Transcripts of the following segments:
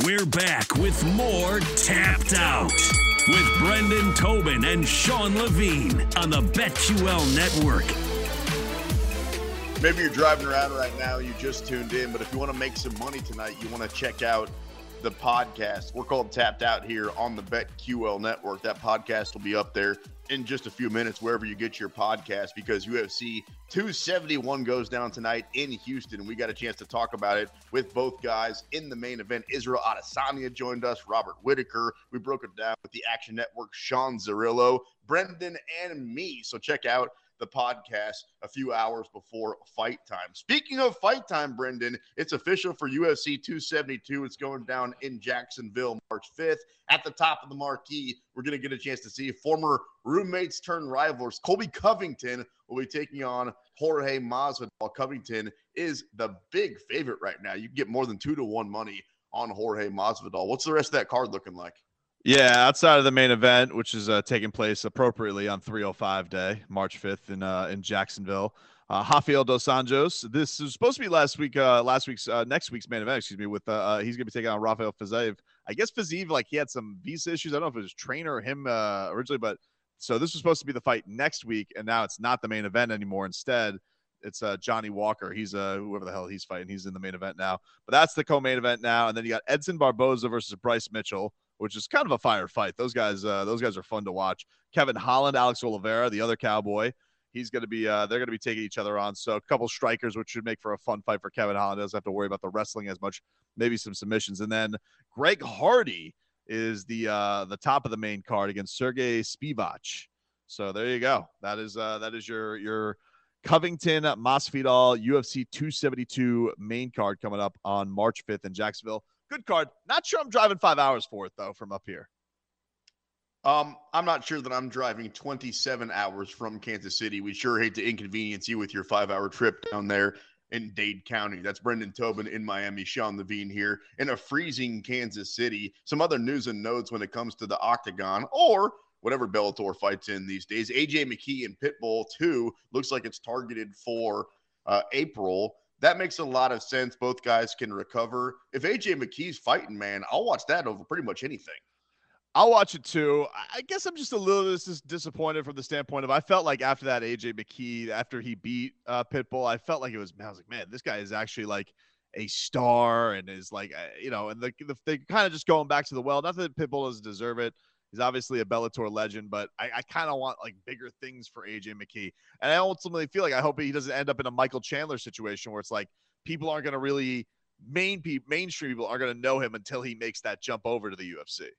We're back with more Tapped Out with Brendan Tobin and Sean Levine on the BetQL Network. Maybe you're driving around right now, you just tuned in, but if you want to make some money tonight, you want to check out the podcast. We're called Tapped Out here on the BetQL network. That podcast will be up there in just a few minutes, wherever you get your podcast, because UFC 271 goes down tonight in Houston. We got a chance to talk about it with both guys in the main event. Israel Adesanya joined us, Robert Whitaker. We broke it down with the Action Network, Sean Zerillo, Brendan, and me. So check out the podcast a few hours before fight time. Speaking of fight time, Brendan, it's official for UFC 272. It's going down in Jacksonville March 5th. At the top of the marquee, we're going to get a chance to see former roommates turn rivals. Colby Covington will be taking on Jorge Masvidal. Covington is the big favorite right now. You can get more than two to one money on Jorge Masvidal. What's the rest of that card looking like? Yeah, outside of the main event, which is uh, taking place appropriately on 305 Day, March 5th in uh, in Jacksonville. Uh, Rafael dos Anjos. This is supposed to be last week, uh, last week's, uh, next week's main event. Excuse me. With uh, uh he's going to be taking on Rafael Fiziev. I guess Fiziev, like he had some visa issues. I don't know if it was trainer or him originally, but so this was supposed to be the fight next week, and now it's not the main event anymore. Instead, it's uh, Johnny Walker. He's uh, whoever the hell he's fighting. He's in the main event now. But that's the co-main event now, and then you got Edson Barboza versus Bryce Mitchell which is kind of a firefight. Those guys, uh, those guys are fun to watch. Kevin Holland, Alex Oliveira, the other cowboy. He's going to be, uh, they're going to be taking each other on. So a couple strikers, which should make for a fun fight for Kevin Holland. Doesn't have to worry about the wrestling as much. Maybe some submissions, and then Greg Hardy is the uh, the top of the main card against Sergey Spivak. So there you go. That is uh, that is your your Covington Masvidal UFC 272 main card coming up on March 5th in Jacksonville. Good card. Not sure I'm driving five hours for it though from up here. Um, I'm not sure that I'm driving 27 hours from Kansas City. We sure hate to inconvenience you with your five hour trip down there in Dade County. That's Brendan Tobin in Miami, Sean Levine here in a freezing Kansas City. Some other news and notes when it comes to the octagon or whatever Bellator fights in these days. AJ McKee and Pitbull 2 looks like it's targeted for uh, April that makes a lot of sense. Both guys can recover. If AJ McKee's fighting, man, I'll watch that over pretty much anything. I'll watch it too. I guess I'm just a little just disappointed from the standpoint of I felt like after that AJ McKee, after he beat uh, Pitbull, I felt like it was. I was like, man, this guy is actually like a star and is like, uh, you know, and the, the, they kind of just going back to the well. Not that Pitbull doesn't deserve it. He's obviously a Bellator legend, but I, I kind of want like bigger things for AJ McKee. And I ultimately feel like I hope he doesn't end up in a Michael Chandler situation where it's like people aren't going to really main people, mainstream people aren't going to know him until he makes that jump over to the UFC.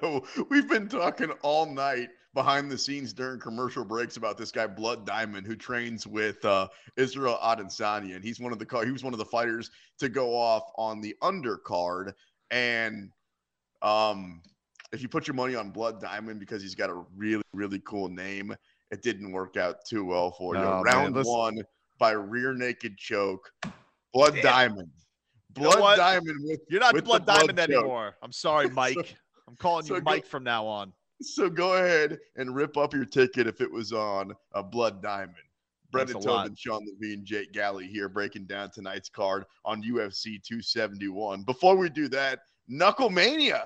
So we've been talking all night behind the scenes during commercial breaks about this guy Blood Diamond who trains with uh, Israel Adesanya, and he's one of the car. he was one of the fighters to go off on the undercard. And um, if you put your money on Blood Diamond because he's got a really, really cool name, it didn't work out too well for no, you. Round man, one by rear naked choke. Blood Damn. Diamond. Blood you know Diamond with You're not with Blood Diamond blood anymore. Choke. I'm sorry, Mike. so, I'm calling so you Mike go, from now on. So go ahead and rip up your ticket if it was on a Blood Diamond. Brendan Tobin, Sean Levine, Jake Galli here breaking down tonight's card on UFC 271. Before we do that, Knucklemania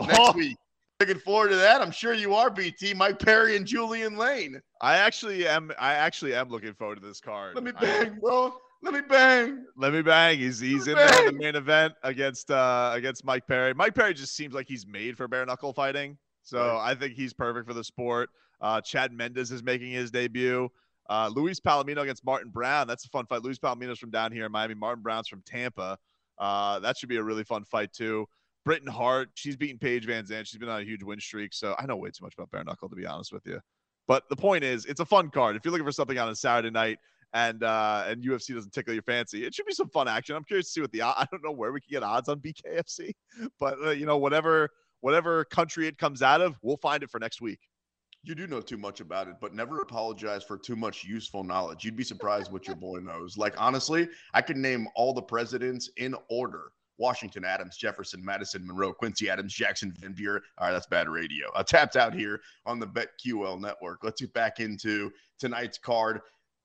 next oh. week. Looking forward to that. I'm sure you are, BT. Mike Perry and Julian Lane. I actually am. I actually am looking forward to this card. Let me bang, I, bro. Let me bang. Let me bang. He's he's in there in the main event against uh against Mike Perry. Mike Perry just seems like he's made for bare knuckle fighting. So right. I think he's perfect for the sport. Uh, Chad Mendes is making his debut. Uh, Luis Palomino against Martin Brown. That's a fun fight. Luis Palomino's from down here in Miami. Martin Brown's from Tampa. Uh, that should be a really fun fight too. Britain Hart, she's beaten Paige VanZant. She's been on a huge win streak. So I know way too much about bare knuckle, to be honest with you. But the point is, it's a fun card. If you're looking for something on a Saturday night and uh, and UFC doesn't tickle your fancy, it should be some fun action. I'm curious to see what the I don't know where we can get odds on BKFC, but uh, you know whatever whatever country it comes out of, we'll find it for next week. You do know too much about it, but never apologize for too much useful knowledge. You'd be surprised what your boy knows. Like honestly, I can name all the presidents in order Washington Adams, Jefferson, Madison, Monroe, Quincy Adams, Jackson, Van Buren. All right, that's bad radio. I tapped out here on the BetQL network. Let's get back into tonight's card.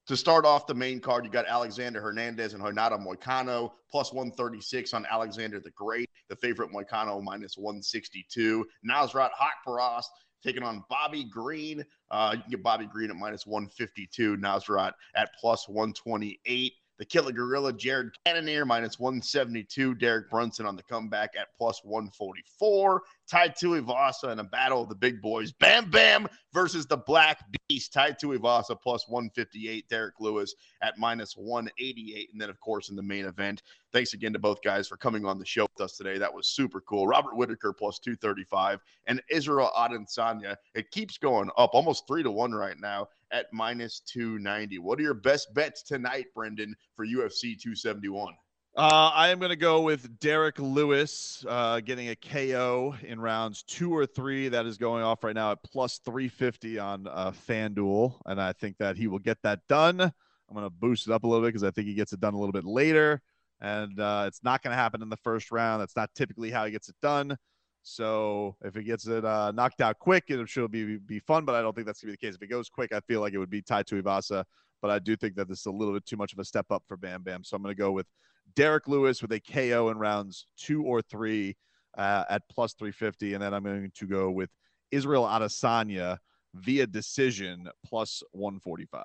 To start off the main card, you got Alexander Hernandez and Renato Moicano plus 136 on Alexander the Great, the favorite Moicano minus 162. Nasrat Haqparast taking on Bobby Green. Uh, you get Bobby Green at minus 152, Nasrat at plus 128. The Killer Gorilla, Jared Cannonier, minus 172. Derek Brunson on the comeback at plus 144. Tai Tuivasa in a battle of the big boys. Bam Bam versus the Black Beast. Tai Tuivasa plus 158. Derrick Lewis at minus 188. And then, of course, in the main event, thanks again to both guys for coming on the show with us today. That was super cool. Robert Whitaker plus 235 and Israel Adesanya. It keeps going up almost three to one right now at minus 290. What are your best bets tonight, Brendan, for UFC 271? Uh, I am going to go with Derrick Lewis uh, getting a KO in rounds two or three. That is going off right now at plus 350 on uh, FanDuel. And I think that he will get that done. I'm going to boost it up a little bit because I think he gets it done a little bit later. And uh, it's not going to happen in the first round. That's not typically how he gets it done. So if it gets it uh, knocked out quick, it should be be fun. But I don't think that's gonna be the case. If it goes quick, I feel like it would be Tai Tuivasa. But I do think that this is a little bit too much of a step up for Bam Bam. So I'm going to go with Derrick Lewis with a KO in rounds two or three uh, at plus 350, and then I'm going to go with Israel Adesanya via decision plus 145.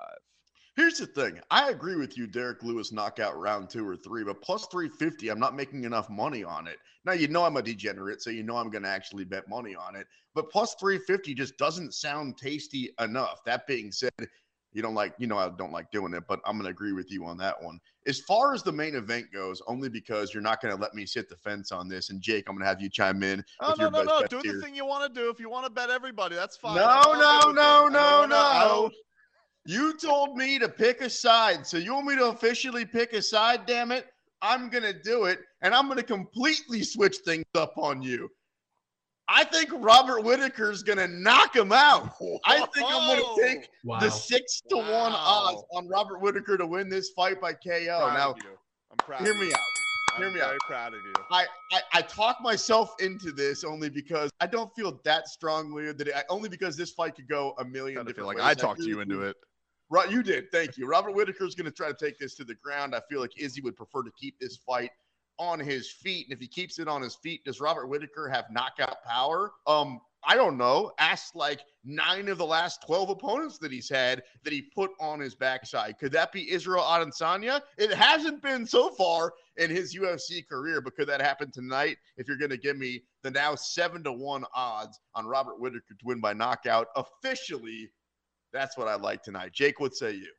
Here's the thing. I agree with you, Derrick Lewis knockout round two or three, but plus 350, I'm not making enough money on it. Now, you know I'm a degenerate, so you know I'm going to actually bet money on it. But plus 350 just doesn't sound tasty enough. That being said, you don't like, you know, I don't like doing it, but I'm going to agree with you on that one. As far as the main event goes, only because you're not going to let me sit the fence on this. And Jake, I'm going to have you chime in. Oh, no, no, no. Do here. the thing you want to do. If you want to bet everybody, that's fine. No, No, no, no, no, no. You told me to pick a side. So you want me to officially pick a side, damn it? I'm going to do it. And I'm going to completely switch things up on you. I think Robert Whitaker is going to knock him out. I think I'm going to take wow. the six to wow. one odds on Robert Whitaker to win this fight by KO. Proud now, I'm proud. Hear me out. Hear I'm me very out. proud of you. I, I I talk myself into this only because I don't feel that strongly that it, only because this fight could go a million I different feel like ways. I talked you into it. Right, you did. Thank you. Robert Whitaker is going to try to take this to the ground. I feel like Izzy would prefer to keep this fight on his feet. And if he keeps it on his feet, does Robert Whitaker have knockout power? Um, I don't know. Ask like nine of the last 12 opponents that he's had that he put on his backside. Could that be Israel Adesanya? It hasn't been so far in his UFC career, but could that happen tonight if you're going to give me the now seven to one odds on Robert Whitaker to win by knockout officially that's what I like tonight. Jake, what say you?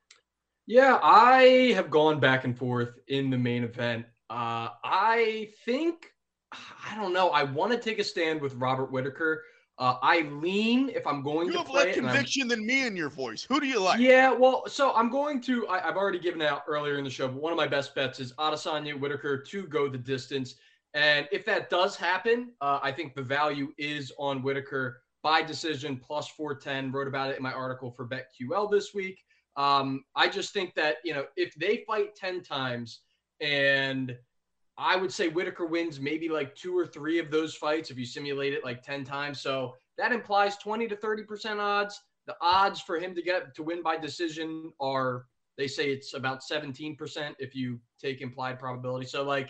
Yeah, I have gone back and forth in the main event. Uh, I think, I don't know. I want to take a stand with Robert Whitaker. Uh, I lean if I'm going you to You have play. less conviction than me in your voice. Who do you like? Yeah, well, so I'm going to. I, have already given out earlier in the show, but one of my best bets is Adesanya Whitaker to go the distance. And if that does happen, uh, I think the value is on Whitaker by decision plus 410. Wrote about it in my article for BetQL this week. Um, I just think that, you know, if they fight 10 times and I would say Whitaker wins maybe like two or three of those fights if you simulate it like 10 times. So that implies 20 to 30% odds. The odds for him to get to win by decision are, they say it's about 17% if you take implied probability. So, like,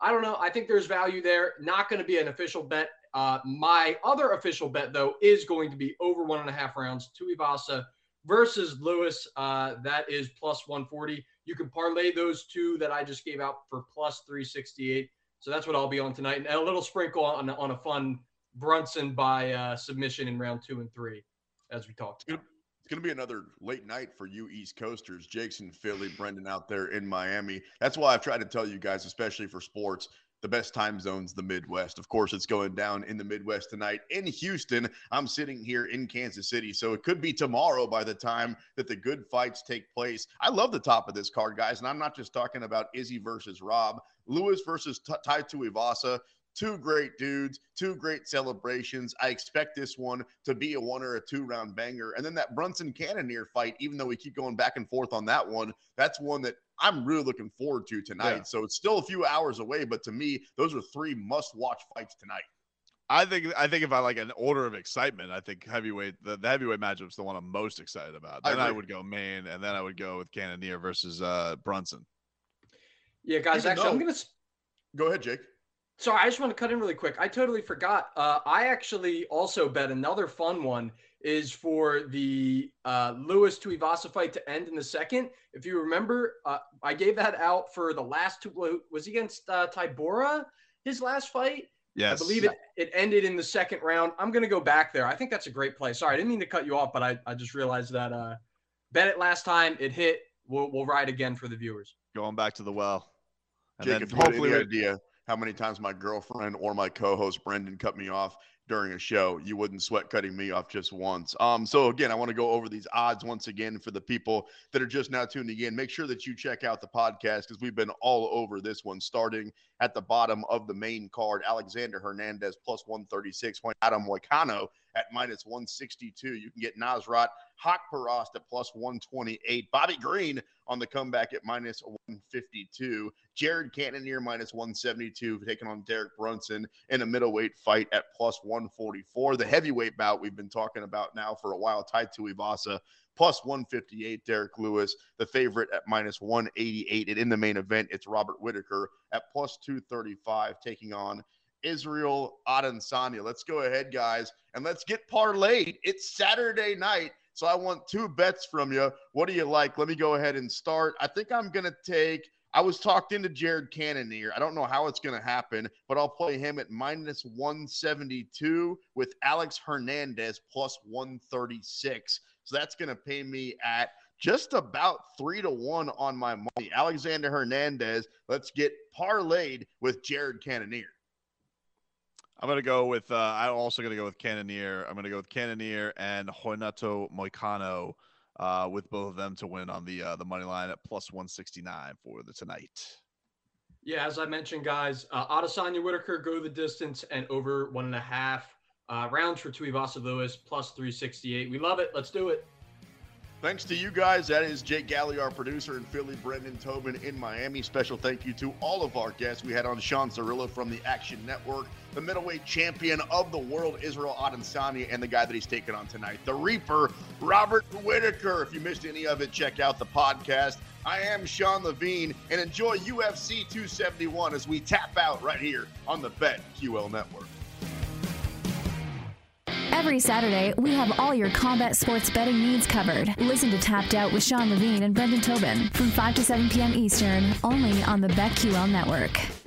I don't know. I think there's value there. Not going to be an official bet uh, my other official bet, though, is going to be over one and a half rounds. Tuivasa versus Lewis. Uh, that is plus 140. You can parlay those two that I just gave out for plus 368. So that's what I'll be on tonight. And a little sprinkle on, on a fun Brunson by uh, submission in round two and three, as we talked about. It's going to be another late night for you East Coasters. Jake's in Philly, Brendan out there in Miami. That's why I've tried to tell you guys, especially for sports, the best time zones the midwest of course it's going down in the midwest tonight in houston i'm sitting here in kansas city so it could be tomorrow by the time that the good fights take place i love the top of this card guys and i'm not just talking about izzy versus rob lewis versus T- tai tuivasa two great dudes, two great celebrations. I expect this one to be a one or a two round banger. And then that Brunson Cannonier fight, even though we keep going back and forth on that one, that's one that I'm really looking forward to tonight. Yeah. So it's still a few hours away, but to me, those are three must watch fights tonight. I think I think if I like an order of excitement, I think heavyweight the, the heavyweight matchup is the one I'm most excited about. Then I, I, would go Main, and then I would go with Cannonier versus uh, Brunson. Yeah, guys. Even actually, though, I'm gonna go ahead, Jake. Sorry, I just want to cut in really quick. I totally forgot. Uh, I actually also bet another fun one is for the uh, Lewis Tuivasa fight to end in the second. If you remember, uh, I gave that out for the last two. Was he against uh, Tybura? His last fight. Yes. I believe it, it ended in the second round. I'm going to go back there. I think that's a great play. Sorry, I didn't mean to cut you off, but I, I just realized that uh, bet it last time. It hit. We'll, we'll ride again for the viewers. Going back to the well. And Jake, then hopefully, idea how many times my girlfriend or my co-host Brendan cut me off during a show. You wouldn't sweat cutting me off just once. Um, so again, I want to go over these odds once again for the people that are just now tuning in. Make sure that you check out the podcast because we've been all over this one, starting at the bottom of the main card. Alexander Hernandez plus 136 point. Adam Moicano at minus 162. You can get Nasrat Haqparast at plus 128. Bobby Green on the comeback at minus 152. Jared Cannonier minus 172, taking on Derek Brunson in a middleweight fight at plus 144. The heavyweight bout we've been talking about now for a while, Tai Tuivasa plus 158. Derrick Lewis, the favorite at minus 188. And in the main event, it's Robert Whitaker at plus 235, taking on Israel Adesanya. Let's go ahead, guys, and let's get parlayed. It's Saturday night. So I want two bets from you. What do you like? Let me go ahead and start. I think I'm going to take. I was talked into Jared Cannonier. I don't know how it's going to happen, but I'll play him at minus 172 with Alex Hernandez plus 136. So that's going to pay me at just about three to one on my money. Alexander Hernandez, let's get parlayed with Jared Cannonier. I'm gonna go with. Uh, I'm also gonna go with Cannonier. I'm gonna go with Cannonier and Renato Moicano, uh, with both of them to win on the uh, the money line at plus 169 for the tonight. Yeah, as I mentioned, guys, uh, Adesanya Whitaker go the distance and over one and a half uh, rounds for Tuivasa Lewis plus 368. We love it. Let's do it. Thanks to you guys. That is Jake Galli, our producer in Philly, Brendan Tobin in Miami. Special thank you to all of our guests. We had on Sean Zerillo from the Action Network, the middleweight champion of the world, Israel Adesanya, and the guy that he's taking on tonight, the Reaper, Robert Whitaker. If you missed any of it, check out the podcast. I am Sean Levine, and enjoy UFC 271 as we tap out right here on the Bet QL Network. Every Saturday, we have all your combat sports betting needs covered. Listen to Tapped Out with Sean Levine and Brendan Tobin from 5 to 7 p.m. Eastern, only on the BetQL Network.